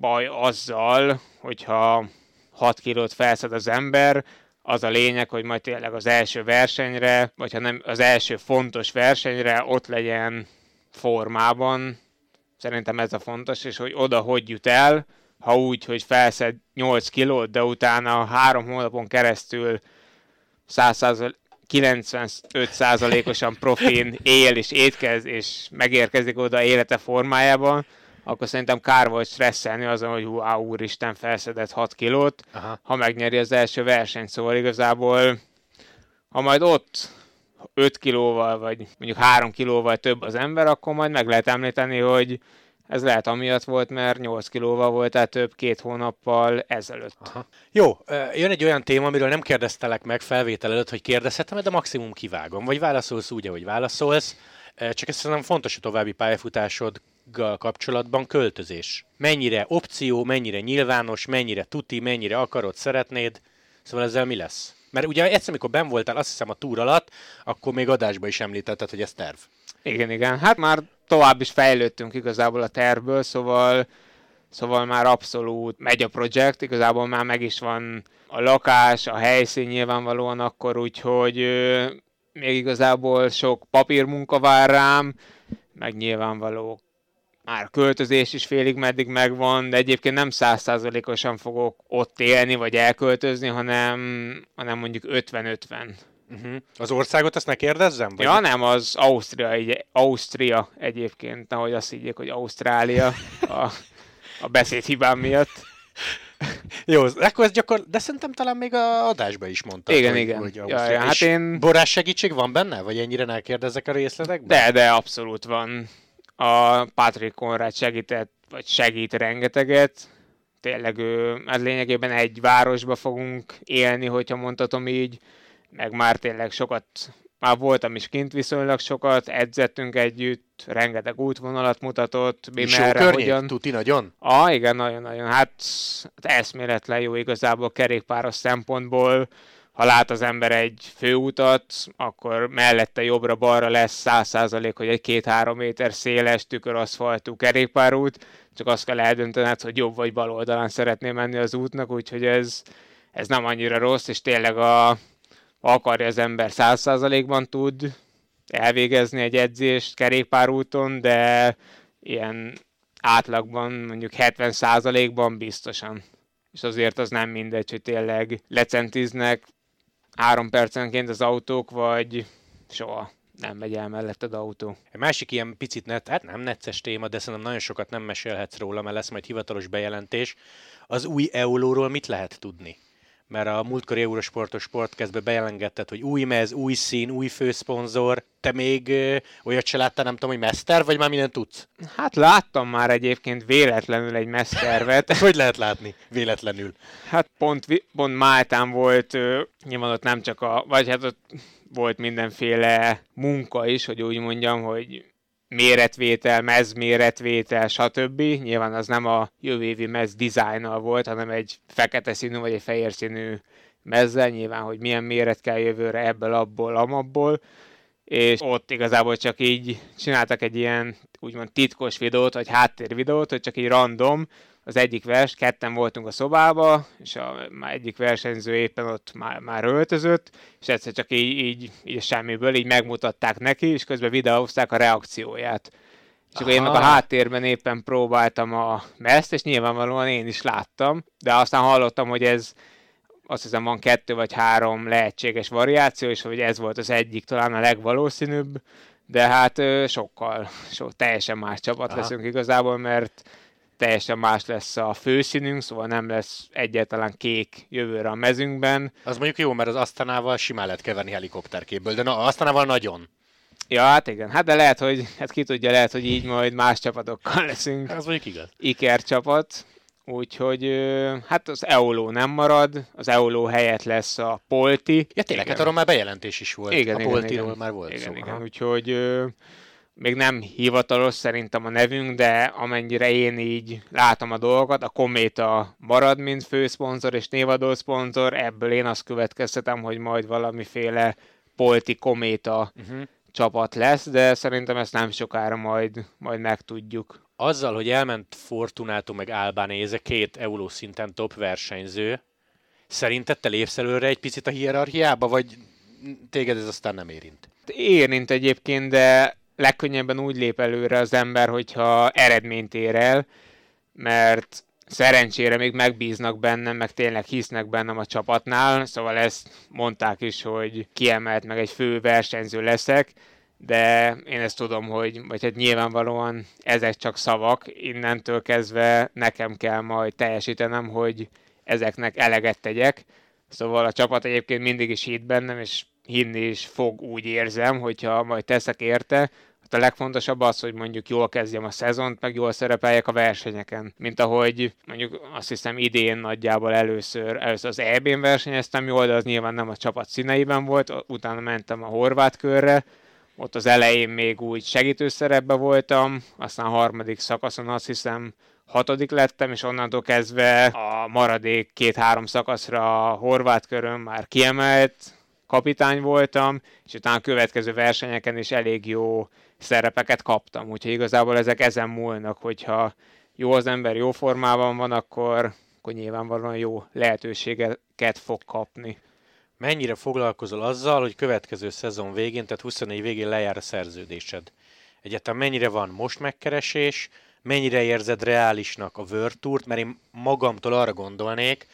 baj azzal, hogyha 6 kilót felszed az ember, az a lényeg, hogy majd tényleg az első versenyre, vagy ha nem az első fontos versenyre ott legyen formában. Szerintem ez a fontos, és hogy oda hogy jut el, ha úgy, hogy felszed 8 kilót, de utána három hónapon keresztül 95%-osan profin él és étkez, és megérkezik oda élete formájában, akkor szerintem kár volt stresszelni azon, hogy hú, á, úristen, felszedett 6 kilót, Aha. ha megnyeri az első versenyt. Szóval igazából, ha majd ott 5 kilóval, vagy mondjuk 3 kilóval több az ember, akkor majd meg lehet említeni, hogy ez lehet amiatt volt, mert 8 kilóval volt, tehát több két hónappal ezelőtt. Aha. Jó, jön egy olyan téma, amiről nem kérdeztelek meg felvétel előtt, hogy kérdezhetem, de maximum kivágom. Vagy válaszolsz úgy, ahogy válaszolsz. Csak ez szerintem fontos a további pályafutásod kapcsolatban költözés. Mennyire opció, mennyire nyilvános, mennyire tuti, mennyire akarod, szeretnéd. Szóval ezzel mi lesz? Mert ugye egyszer, amikor ben voltál, azt hiszem a túr alatt, akkor még adásba is említetted, hogy ez terv. Igen, igen. Hát már tovább is fejlődtünk igazából a tervből, szóval, szóval már abszolút megy a projekt, igazából már meg is van a lakás, a helyszín nyilvánvalóan akkor, úgyhogy még igazából sok papírmunka vár rám, meg nyilvánvaló már költözés is félig meddig megvan, de egyébként nem százszázalékosan fogok ott élni, vagy elköltözni, hanem, hanem mondjuk 50-50. Uh-huh. Az országot azt ne kérdezzem? Vagy? Ja, nem, az Ausztria, egy, Ausztria egyébként, ahogy azt hívják, hogy Ausztrália a, a beszédhibám miatt. Jó, akkor ez gyakor... de szerintem talán még a adásba is mondtad. Igen, hogy, igen. Hogy ja, ja, hát én... Borás segítség van benne? Vagy ennyire ne kérdezek a részletekben? De, de abszolút van a Patrick Conrad segített, vagy segít rengeteget. Tényleg ő, hát lényegében egy városba fogunk élni, hogyha mondhatom így, meg már tényleg sokat, már voltam is kint viszonylag sokat, edzettünk együtt, rengeteg útvonalat mutatott, mi És merre, hogyan. tuti nagyon? Ah, igen, nagyon-nagyon. Hát, hát eszméletlen jó igazából kerékpáros szempontból, ha lát az ember egy főutat, akkor mellette jobbra-balra lesz száz százalék, hogy egy két-három méter széles tüköraszfaltú kerékpárút, csak azt kell eldöntened, hogy jobb vagy bal oldalán szeretné menni az útnak, úgyhogy ez, ez nem annyira rossz, és tényleg a, akarja az ember száz százalékban tud elvégezni egy edzést kerékpárúton, de ilyen átlagban mondjuk 70 százalékban biztosan. És azért az nem mindegy, hogy tényleg lecentiznek három percenként az autók, vagy soha nem megy el melletted autó. Egy másik ilyen picit net, hát nem necces téma, de szerintem nagyon sokat nem mesélhetsz róla, mert lesz majd hivatalos bejelentés. Az új Eulóról mit lehet tudni? Mert a múltkori Eurosportos sportkezbe bejelengetted, hogy új mez, új szín, új főszponzor. Te még ö, olyat se láttál, nem tudom, hogy meszter, vagy már mindent tudsz? Hát láttam már egyébként véletlenül egy mesztervet. hogy lehet látni véletlenül? Hát pont, pont Máltán volt, ö, nyilván ott nem csak a, vagy hát ott volt mindenféle munka is, hogy úgy mondjam, hogy méretvétel, mez méretvétel, stb. Nyilván az nem a jövő évi mez dizájnnal volt, hanem egy fekete színű vagy egy fehér színű mezzel, nyilván, hogy milyen méret kell jövőre ebből, abból, amabból, és ott igazából csak így csináltak egy ilyen úgymond titkos videót, vagy háttérvideót, hogy csak így random, az egyik vers, ketten voltunk a szobába, és a, már egyik versenyző éppen ott már, már öltözött, és egyszer csak így, így, így semmiből így megmutatták neki, és közben videózták a reakcióját. És akkor én meg a háttérben éppen próbáltam a meszt, és nyilvánvalóan én is láttam, de aztán hallottam, hogy ez azt hiszem van kettő vagy három lehetséges variáció, és hogy ez volt az egyik talán a legvalószínűbb, de hát sokkal, so, teljesen más csapat Aha. leszünk igazából, mert teljesen más lesz a főszínünk, szóval nem lesz egyáltalán kék jövőre a mezünkben. Az mondjuk jó, mert az asztanával simán lehet keverni helikopterkéből, de na, asztanával nagyon. Ja, hát igen. Hát de lehet, hogy, hát ki tudja, lehet, hogy így majd más csapatokkal leszünk. Ez mondjuk igaz. Iker csapat. Úgyhogy hát az Eoló nem marad, az Eoló helyett lesz a Polti. Ja tényleg, hát arról már bejelentés is volt. Igen, a igen, Poltiról igen. már volt igen, szó. Igen, úgyhogy még nem hivatalos szerintem a nevünk, de amennyire én így látom a dolgokat, a Kométa marad, mint főszponzor és névadó szponzor, ebből én azt következtetem, hogy majd valamiféle Polti Kométa uh-huh. csapat lesz, de szerintem ezt nem sokára majd, majd megtudjuk. Azzal, hogy elment Fortunato meg Albanese, két euró szinten top versenyző, szerinted te lépsz előre egy picit a hierarchiába, vagy téged ez aztán nem érint? Érint egyébként, de legkönnyebben úgy lép előre az ember, hogyha eredményt ér el, mert szerencsére még megbíznak bennem, meg tényleg hisznek bennem a csapatnál, szóval ezt mondták is, hogy kiemelt meg egy fő versenyző leszek, de én ezt tudom, hogy vagy hát nyilvánvalóan ezek csak szavak, innentől kezdve nekem kell majd teljesítenem, hogy ezeknek eleget tegyek. Szóval a csapat egyébként mindig is hitt bennem, és hinni is fog, úgy érzem, hogyha majd teszek érte, hát a legfontosabb az, hogy mondjuk jól kezdjem a szezont, meg jól szerepeljek a versenyeken. Mint ahogy mondjuk azt hiszem idén nagyjából először, először az EB-n versenyeztem jól, de az nyilván nem a csapat színeiben volt, utána mentem a horvát körre, ott az elején még úgy segítőszerepbe voltam, aztán a harmadik szakaszon azt hiszem hatodik lettem, és onnantól kezdve a maradék két-három szakaszra a horvát körön már kiemelt kapitány voltam, és utána a következő versenyeken is elég jó szerepeket kaptam, úgyhogy igazából ezek ezen múlnak, hogyha jó az ember, jó formában van, akkor, akkor nyilvánvalóan jó lehetőségeket fog kapni. Mennyire foglalkozol azzal, hogy következő szezon végén, tehát 24 végén lejár a szerződésed? Egyáltalán mennyire van most megkeresés, mennyire érzed reálisnak a World Tour-t, mert én magamtól arra gondolnék,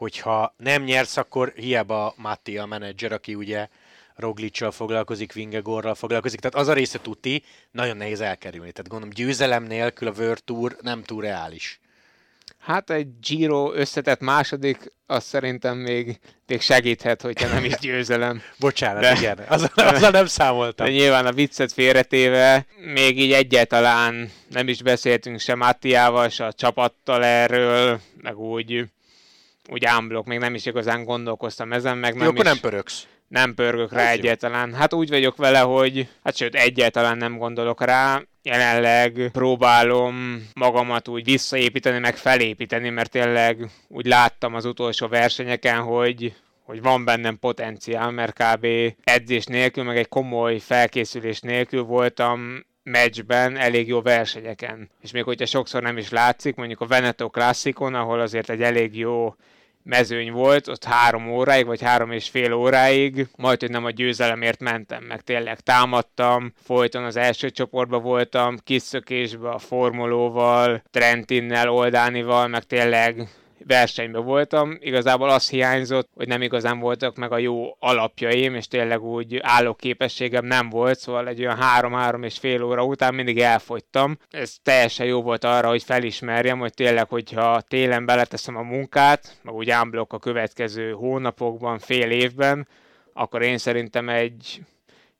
hogyha nem nyersz, akkor hiába Matti a menedzser, aki ugye Roglicsal foglalkozik, Vingegorral foglalkozik, tehát az a része tuti, nagyon nehéz elkerülni. Tehát gondolom győzelem nélkül a World Tour nem túl reális. Hát egy Giro összetett második, az szerintem még, még segíthet, hogyha nem is győzelem. Bocsánat, de, igen, az, azzal nem számoltam. De nyilván a viccet félretéve, még így egyáltalán nem is beszéltünk sem Mattiával, se a csapattal erről, meg úgy, úgy ámblok, még nem is igazán gondolkoztam ezen, meg nem Jó, akkor is... nem pöröksz nem pörgök rá egyáltalán. Hát úgy vagyok vele, hogy hát sőt, egyáltalán nem gondolok rá. Jelenleg próbálom magamat úgy visszaépíteni, meg felépíteni, mert tényleg úgy láttam az utolsó versenyeken, hogy hogy van bennem potenciál, mert kb. edzés nélkül, meg egy komoly felkészülés nélkül voltam meccsben elég jó versenyeken. És még hogyha sokszor nem is látszik, mondjuk a Veneto Classicon, ahol azért egy elég jó mezőny volt, ott három óráig, vagy három és fél óráig, majd, hogy nem a győzelemért mentem, meg tényleg támadtam, folyton az első csoportban voltam, kiszökésbe a formulóval, Trentinnel, Oldánival, meg tényleg versenyben voltam, igazából az hiányzott, hogy nem igazán voltak meg a jó alapjaim, és tényleg úgy állóképességem nem volt, szóval egy olyan három-három és fél óra után mindig elfogytam. Ez teljesen jó volt arra, hogy felismerjem, hogy tényleg, hogyha télen beleteszem a munkát, meg úgy ámblok a következő hónapokban, fél évben, akkor én szerintem egy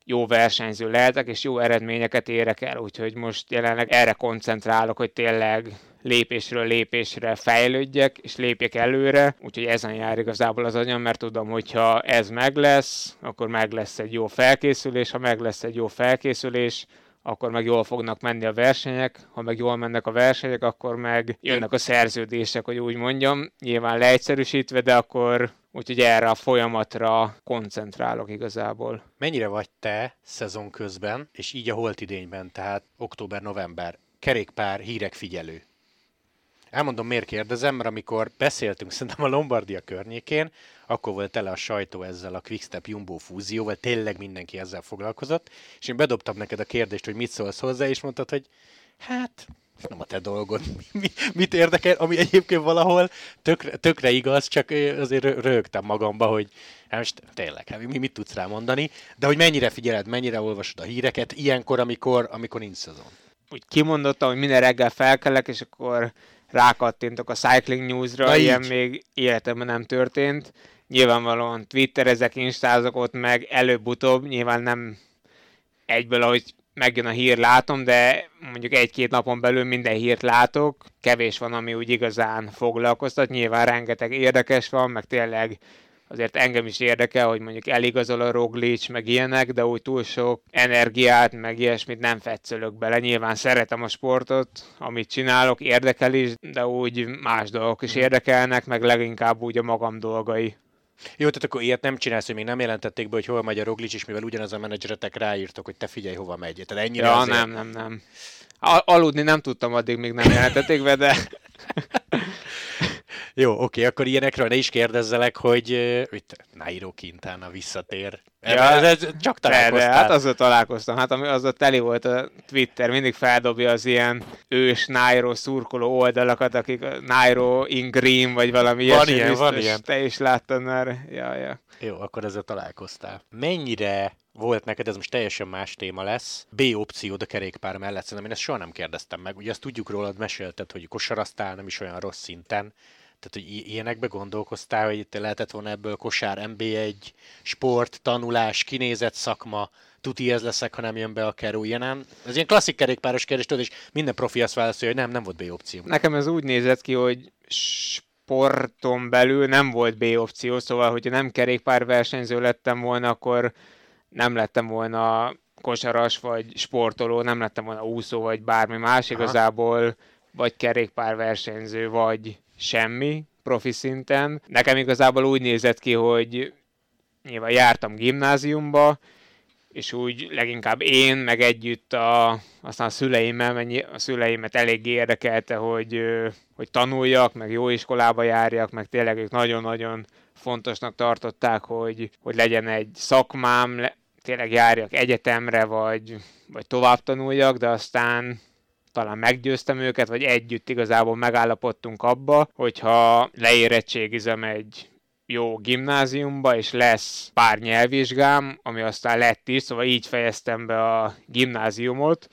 jó versenyző lehetek, és jó eredményeket érek el, úgyhogy most jelenleg erre koncentrálok, hogy tényleg lépésről lépésre fejlődjek, és lépjek előre, úgyhogy ezen jár igazából az anyam, mert tudom, hogyha ez meg lesz, akkor meg lesz egy jó felkészülés, ha meg lesz egy jó felkészülés, akkor meg jól fognak menni a versenyek, ha meg jól mennek a versenyek, akkor meg jönnek a szerződések, hogy úgy mondjam, nyilván leegyszerűsítve, de akkor úgyhogy erre a folyamatra koncentrálok igazából. Mennyire vagy te szezon közben, és így a holt idényben, tehát október-november, kerékpár hírek figyelő? Elmondom, miért kérdezem, mert amikor beszéltünk szerintem a Lombardia környékén, akkor volt tele a sajtó ezzel a Quickstep Jumbo fúzióval, tényleg mindenki ezzel foglalkozott, és én bedobtam neked a kérdést, hogy mit szólsz hozzá, és mondtad, hogy hát nem a te dolgod, mi, mit érdekel, ami egyébként valahol tökre, tökre igaz, csak azért rögtem magamba, hogy hát most tényleg, hát mi, mit tudsz rá mondani, de hogy mennyire figyeled, mennyire olvasod a híreket ilyenkor, amikor, amikor nincs szezon. Úgy kimondottam, hogy minden reggel felkelek, és akkor rákattintok a Cycling News-ra, Na ilyen így. még életemben nem történt. Nyilvánvalóan twitterezek, instázok ott meg előbb-utóbb, nyilván nem egyből, ahogy megjön a hír, látom, de mondjuk egy-két napon belül minden hírt látok. Kevés van, ami úgy igazán foglalkoztat. Nyilván rengeteg érdekes van, meg tényleg azért engem is érdekel, hogy mondjuk eligazol a Roglic, meg ilyenek, de úgy túl sok energiát, meg ilyesmit nem fetszölök bele. Nyilván szeretem a sportot, amit csinálok, érdekel is, de úgy más dolgok is érdekelnek, meg leginkább úgy a magam dolgai. Jó, tehát akkor ilyet nem csinálsz, hogy még nem jelentették be, hogy hol megy a Roglic, és mivel ugyanaz a menedzseretek ráírtok, hogy te figyelj, hova megy. Tehát ennyire ja, azért... nem, nem, nem. Al- aludni nem tudtam addig, még nem jelentették be, de Jó, oké, akkor ilyenekről ne is kérdezzelek, hogy hogy Nairo Quintana visszatér. Ja, ez, ez, csak találkoztál. de, hát azzal találkoztam. Hát ami azzal teli volt a Twitter, mindig feldobja az ilyen ős Nairo szurkoló oldalakat, akik Nairo in green, vagy valami Van ilyesmi. ilyen, van biztos ilyen. Te is láttad már. Ja, ja. Jó, akkor ezzel találkoztál. Mennyire volt neked, ez most teljesen más téma lesz, B opciód a kerékpár mellett, szerintem én ezt soha nem kérdeztem meg. Ugye azt tudjuk rólad, mesélted, hogy kosaraztál nem is olyan rossz szinten, tehát, hogy ilyenekbe gondolkoztál, hogy itt lehetett volna ebből kosár MB1, sport, tanulás, kinézett szakma, tuti ez leszek, ha nem jön be a kerú, ilyen nem. Ez ilyen klasszik kerékpáros kérdés, tudod, és minden profi azt válaszolja, hogy nem, nem volt B opció. Nekem ez úgy nézett ki, hogy sporton belül nem volt B opció, szóval, hogyha nem kerékpárversenyző lettem volna, akkor nem lettem volna kosaras vagy sportoló, nem lettem volna úszó vagy bármi más, Aha. igazából vagy kerékpárversenyző, vagy semmi profi szinten. Nekem igazából úgy nézett ki, hogy nyilván jártam gimnáziumba, és úgy leginkább én, meg együtt a, aztán a szüleimmel, a szüleimet elég érdekelte, hogy, hogy tanuljak, meg jó iskolába járjak, meg tényleg ők nagyon-nagyon fontosnak tartották, hogy, hogy legyen egy szakmám, le, tényleg járjak egyetemre, vagy, vagy tovább tanuljak, de aztán talán meggyőztem őket, vagy együtt igazából megállapodtunk abba, hogyha leérettségizem egy jó gimnáziumba, és lesz pár nyelvvizsgám, ami aztán lett is, szóval így fejeztem be a gimnáziumot,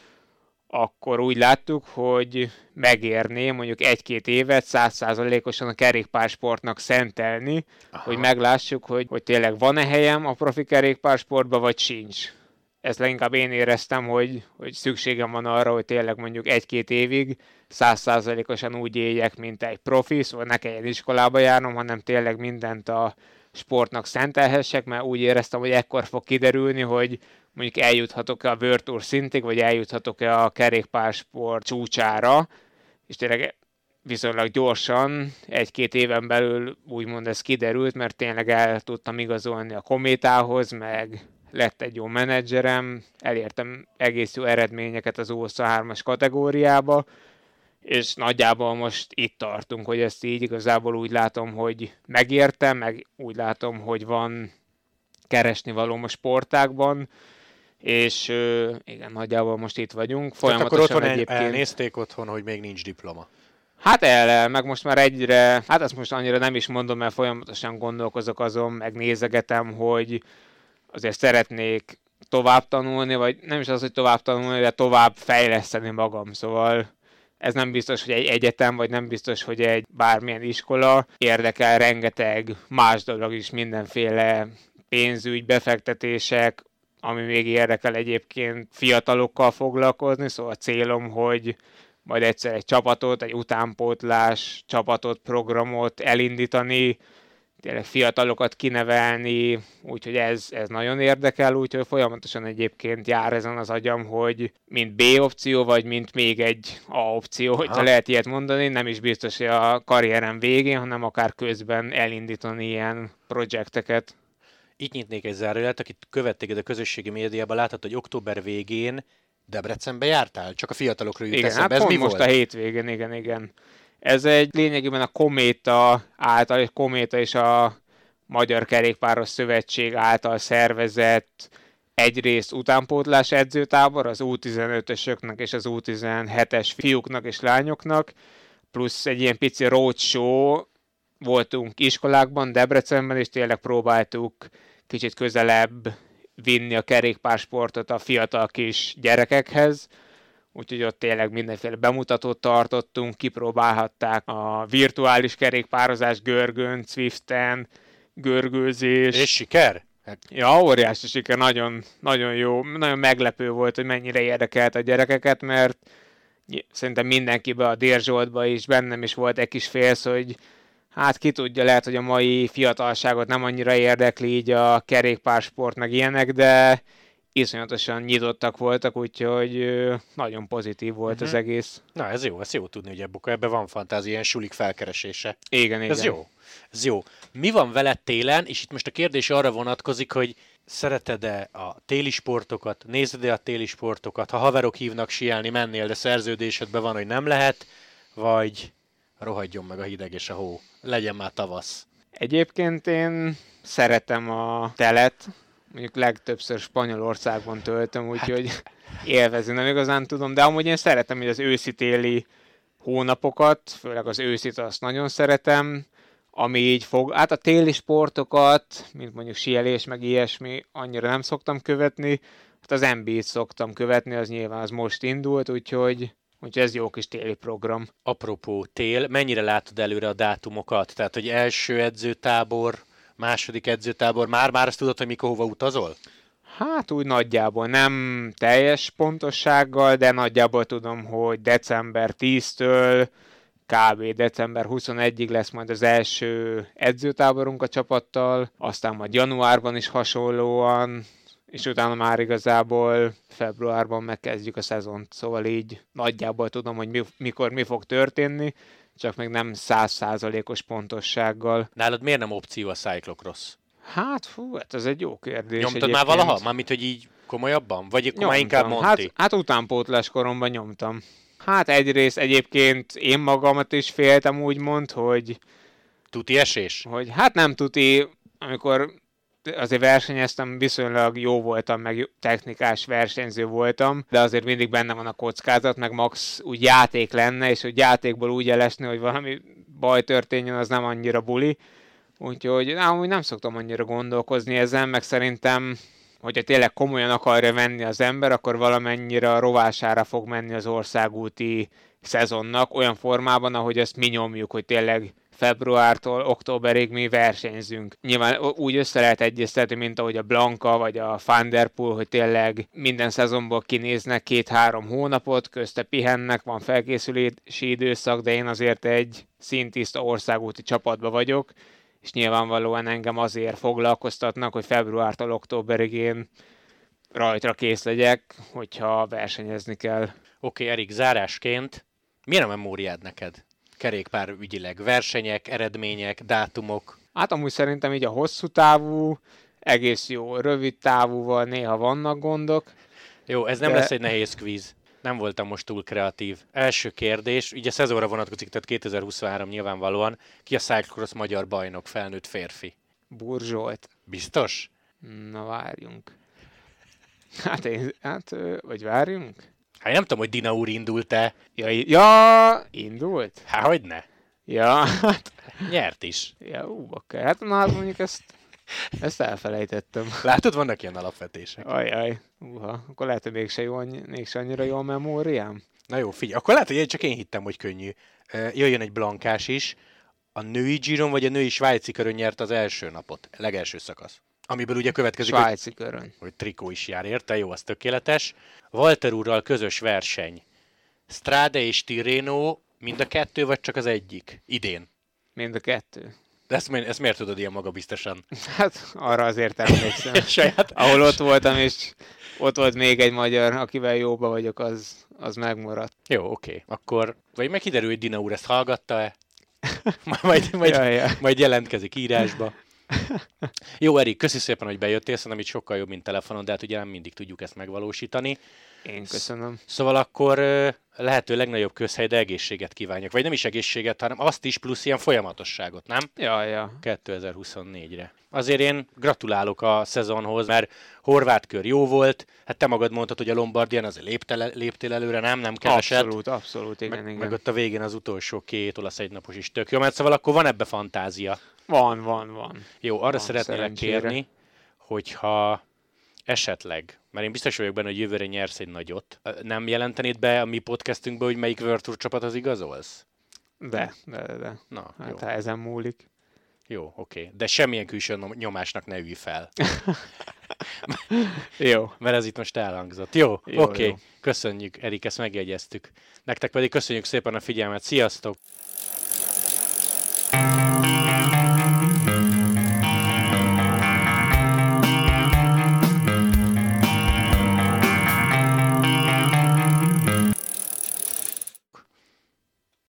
akkor úgy láttuk, hogy megérné mondjuk egy-két évet százszázalékosan a kerékpársportnak szentelni, Aha. hogy meglássuk, hogy, hogy tényleg van-e helyem a profi kerékpársportba, vagy sincs. Ezt leginkább én éreztem, hogy, hogy szükségem van arra, hogy tényleg mondjuk egy-két évig százszázalékosan úgy éljek, mint egy profi, szóval ne kelljen iskolába járnom, hanem tényleg mindent a sportnak szentelhessek, mert úgy éreztem, hogy ekkor fog kiderülni, hogy mondjuk eljuthatok-e a World Tour szintig, vagy eljuthatok-e a kerékpársport csúcsára, és tényleg viszonylag gyorsan, egy-két éven belül úgymond ez kiderült, mert tényleg el tudtam igazolni a kométához, meg lett egy jó menedzserem, elértem egész jó eredményeket az U23-as kategóriába, és nagyjából most itt tartunk, hogy ezt így igazából úgy látom, hogy megértem, meg úgy látom, hogy van keresni való a sportákban, és igen, nagyjából most itt vagyunk. Tehát akkor Folyamatosan otthon egyébként... elnézték otthon, hogy még nincs diploma. Hát el, meg most már egyre, hát ezt most annyira nem is mondom, mert folyamatosan gondolkozok azon, meg nézegetem, hogy azért szeretnék tovább tanulni, vagy nem is az, hogy tovább tanulni, de tovább fejleszteni magam, szóval ez nem biztos, hogy egy egyetem, vagy nem biztos, hogy egy bármilyen iskola. Érdekel rengeteg más dolog is, mindenféle pénzügy, befektetések, ami még érdekel egyébként fiatalokkal foglalkozni, szóval a célom, hogy majd egyszer egy csapatot, egy utánpótlás csapatot, programot elindítani, tényleg fiatalokat kinevelni, úgyhogy ez, ez nagyon érdekel, úgyhogy folyamatosan egyébként jár ezen az agyam, hogy mint B opció, vagy mint még egy A opció, hogyha Aha. lehet ilyet mondani, nem is biztos, hogy a karrierem végén, hanem akár közben elindítani ilyen projekteket. Itt nyitnék egy zárójelet, akit követték a közösségi médiában, láthatod, hogy október végén Debrecenbe jártál? Csak a fiatalokról jut Igen, eszembe. hát Ez mi most volt? a hétvégén, igen, igen. Ez egy lényegében a Kométa által, és Kométa és a Magyar Kerékpáros Szövetség által szervezett egyrészt utánpótlás edzőtábor az U15-ösöknek és az U17-es fiúknak és lányoknak, plusz egy ilyen pici roadshow voltunk iskolákban, Debrecenben, és tényleg próbáltuk kicsit közelebb vinni a kerékpársportot a fiatal kis gyerekekhez, úgyhogy ott tényleg mindenféle bemutatót tartottunk, kipróbálhatták a virtuális kerékpározás görgön, Zwiften, görgőzés. És siker? Hát, Ja, óriási siker, nagyon, nagyon jó, nagyon meglepő volt, hogy mennyire érdekelt a gyerekeket, mert szerintem mindenkibe, a Dérzsoltba is, bennem is volt egy kis félsz, hogy hát ki tudja, lehet, hogy a mai fiatalságot nem annyira érdekli így a kerékpársport, meg ilyenek, de iszonyatosan nyitottak voltak, úgyhogy nagyon pozitív volt uh-huh. az mhm. egész. Na, ez jó, ez jó tudni, hogy ebben, ebben van fantázia, ilyen sulik felkeresése. Igen, igen. Ez jó. Ez jó. Mi van veled télen, és itt most a kérdés arra vonatkozik, hogy szereted-e a téli sportokat, nézed-e a téli sportokat, ha haverok hívnak sielni, mennél, de szerződésedben van, hogy nem lehet, vagy rohadjon meg a hideg és a hó, legyen már tavasz. Egyébként én szeretem a telet, mondjuk legtöbbször Spanyolországban töltöm, úgyhogy hát. élvezni nem igazán tudom, de amúgy én szeretem hogy az őszi-téli hónapokat, főleg az őszit azt nagyon szeretem, ami így fog, hát a téli sportokat, mint mondjuk sielés, meg ilyesmi, annyira nem szoktam követni, hát az NBA-t szoktam követni, az nyilván az most indult, úgyhogy, úgyhogy ez jó kis téli program. Apropó tél, mennyire látod előre a dátumokat? Tehát, hogy első edzőtábor, második edzőtábor, már-már azt tudod, hogy mikor hova utazol? Hát úgy nagyjából nem teljes pontossággal, de nagyjából tudom, hogy december 10-től kb. december 21-ig lesz majd az első edzőtáborunk a csapattal, aztán majd januárban is hasonlóan, és utána már igazából februárban megkezdjük a szezont, szóval így nagyjából tudom, hogy mi, mikor mi fog történni, csak még nem százszázalékos pontossággal. Nálad miért nem opció a cyclocross? Hát, fú, hát ez egy jó kérdés. Nyomtad egyébként. már valaha? Mármint, hogy így komolyabban? Vagy akkor már inkább Monti? Hát, hát utánpótlás koromban nyomtam. Hát egyrészt egyébként én magamat is féltem úgymond, hogy... Tuti esés? Hogy hát nem tuti, amikor azért versenyeztem, viszonylag jó voltam, meg technikás versenyző voltam, de azért mindig benne van a kockázat, meg max úgy játék lenne, és hogy játékból úgy elesni, hogy valami baj történjen, az nem annyira buli. Úgyhogy nem, úgy nem szoktam annyira gondolkozni ezen, meg szerintem hogyha tényleg komolyan akarja venni az ember, akkor valamennyire a rovására fog menni az országúti szezonnak, olyan formában, ahogy ezt mi nyomjuk, hogy tényleg februártól októberig mi versenyzünk. Nyilván úgy össze lehet egyeztetni, mint ahogy a Blanka vagy a Thunderpool, hogy tényleg minden szezonból kinéznek két-három hónapot, közte pihennek, van felkészülési időszak, de én azért egy szintiszta országúti csapatba vagyok, és nyilvánvalóan engem azért foglalkoztatnak, hogy februártól októberig én rajtra kész legyek, hogyha versenyezni kell. Oké, okay, Erik, zárásként milyen a memóriád neked? Kerékpár ügyileg, versenyek, eredmények, dátumok? Hát amúgy szerintem így a hosszú távú, egész jó, rövid távúval néha vannak gondok. Jó, ez nem de... lesz egy nehéz kvíz nem voltam most túl kreatív. Első kérdés, ugye szezonra vonatkozik, tehát 2023 nyilvánvalóan. Ki a Cyclocross magyar bajnok, felnőtt férfi? Burzsolt. Biztos? Na várjunk. Hát én, hát, vagy várjunk? Hát nem tudom, hogy Dina úr indult-e. Ja, ja indult? Hát hogy ne? Ja, hát... Nyert is. Ja, ú, bakker. Hát na, hát mondjuk ezt ezt elfelejtettem. Látod, vannak ilyen alapvetések. Ajaj, uha, akkor lehet, hogy mégse, jó, mégse annyira jó a memóriám. Na jó, figyelj, akkor lehet, hogy csak én hittem, hogy könnyű. Jöjjön egy blankás is. A női Giron vagy a női svájci körön nyert az első napot, legelső szakasz. Amiből ugye következik, Svájci hogy, körön. hogy trikó is jár érte, jó, az tökéletes. Walter úrral közös verseny. Strade és Tirreno mind a kettő, vagy csak az egyik? Idén. Mind a kettő. De ezt, ezt miért tudod ilyen magabiztosan? Hát arra azért emlékszem. Saját... Ahol ott voltam, és ott volt még egy magyar, akivel jóba vagyok, az, az megmaradt. Jó, oké. Akkor vagy meg kiderül, hogy Dina úr ezt hallgatta-e? majd, majd, ja, ja. majd jelentkezik írásba. Jó, Erik, köszi szépen, hogy bejöttél, szerintem itt sokkal jobb, mint telefonon, de hát ugye nem mindig tudjuk ezt megvalósítani. Én köszönöm. Szóval akkor lehető legnagyobb közhely, de egészséget kívánjak. Vagy nem is egészséget, hanem azt is, plusz ilyen folyamatosságot, nem? Ja, ja. 2024-re. Azért én gratulálok a szezonhoz, mert horvát kör jó volt, hát te magad mondtad, hogy a Lombardian azért léptél, léptél előre, nem? Nem keveset. Abszolút, abszolút, igen, meg, igen. Meg ott a végén az utolsó két olasz egynapos is tök jó, mert szóval akkor van ebbe fantázia. Van, van, van. Jó, arra van, szeretnélek kérni, hogyha esetleg, mert én biztos vagyok benne, hogy jövőre nyersz egy nagyot, nem jelentenéd be a mi podcastünkbe, hogy melyik World Tour csapat az igazolsz? De, de, de. de. Na, hát jó. ezen múlik. Jó, oké. De semmilyen külső nyomásnak ne ülj fel. jó. Mert ez itt most elhangzott. Jó, oké. Jó. Köszönjük, Erik, ezt megjegyeztük. Nektek pedig köszönjük szépen a figyelmet. Sziasztok!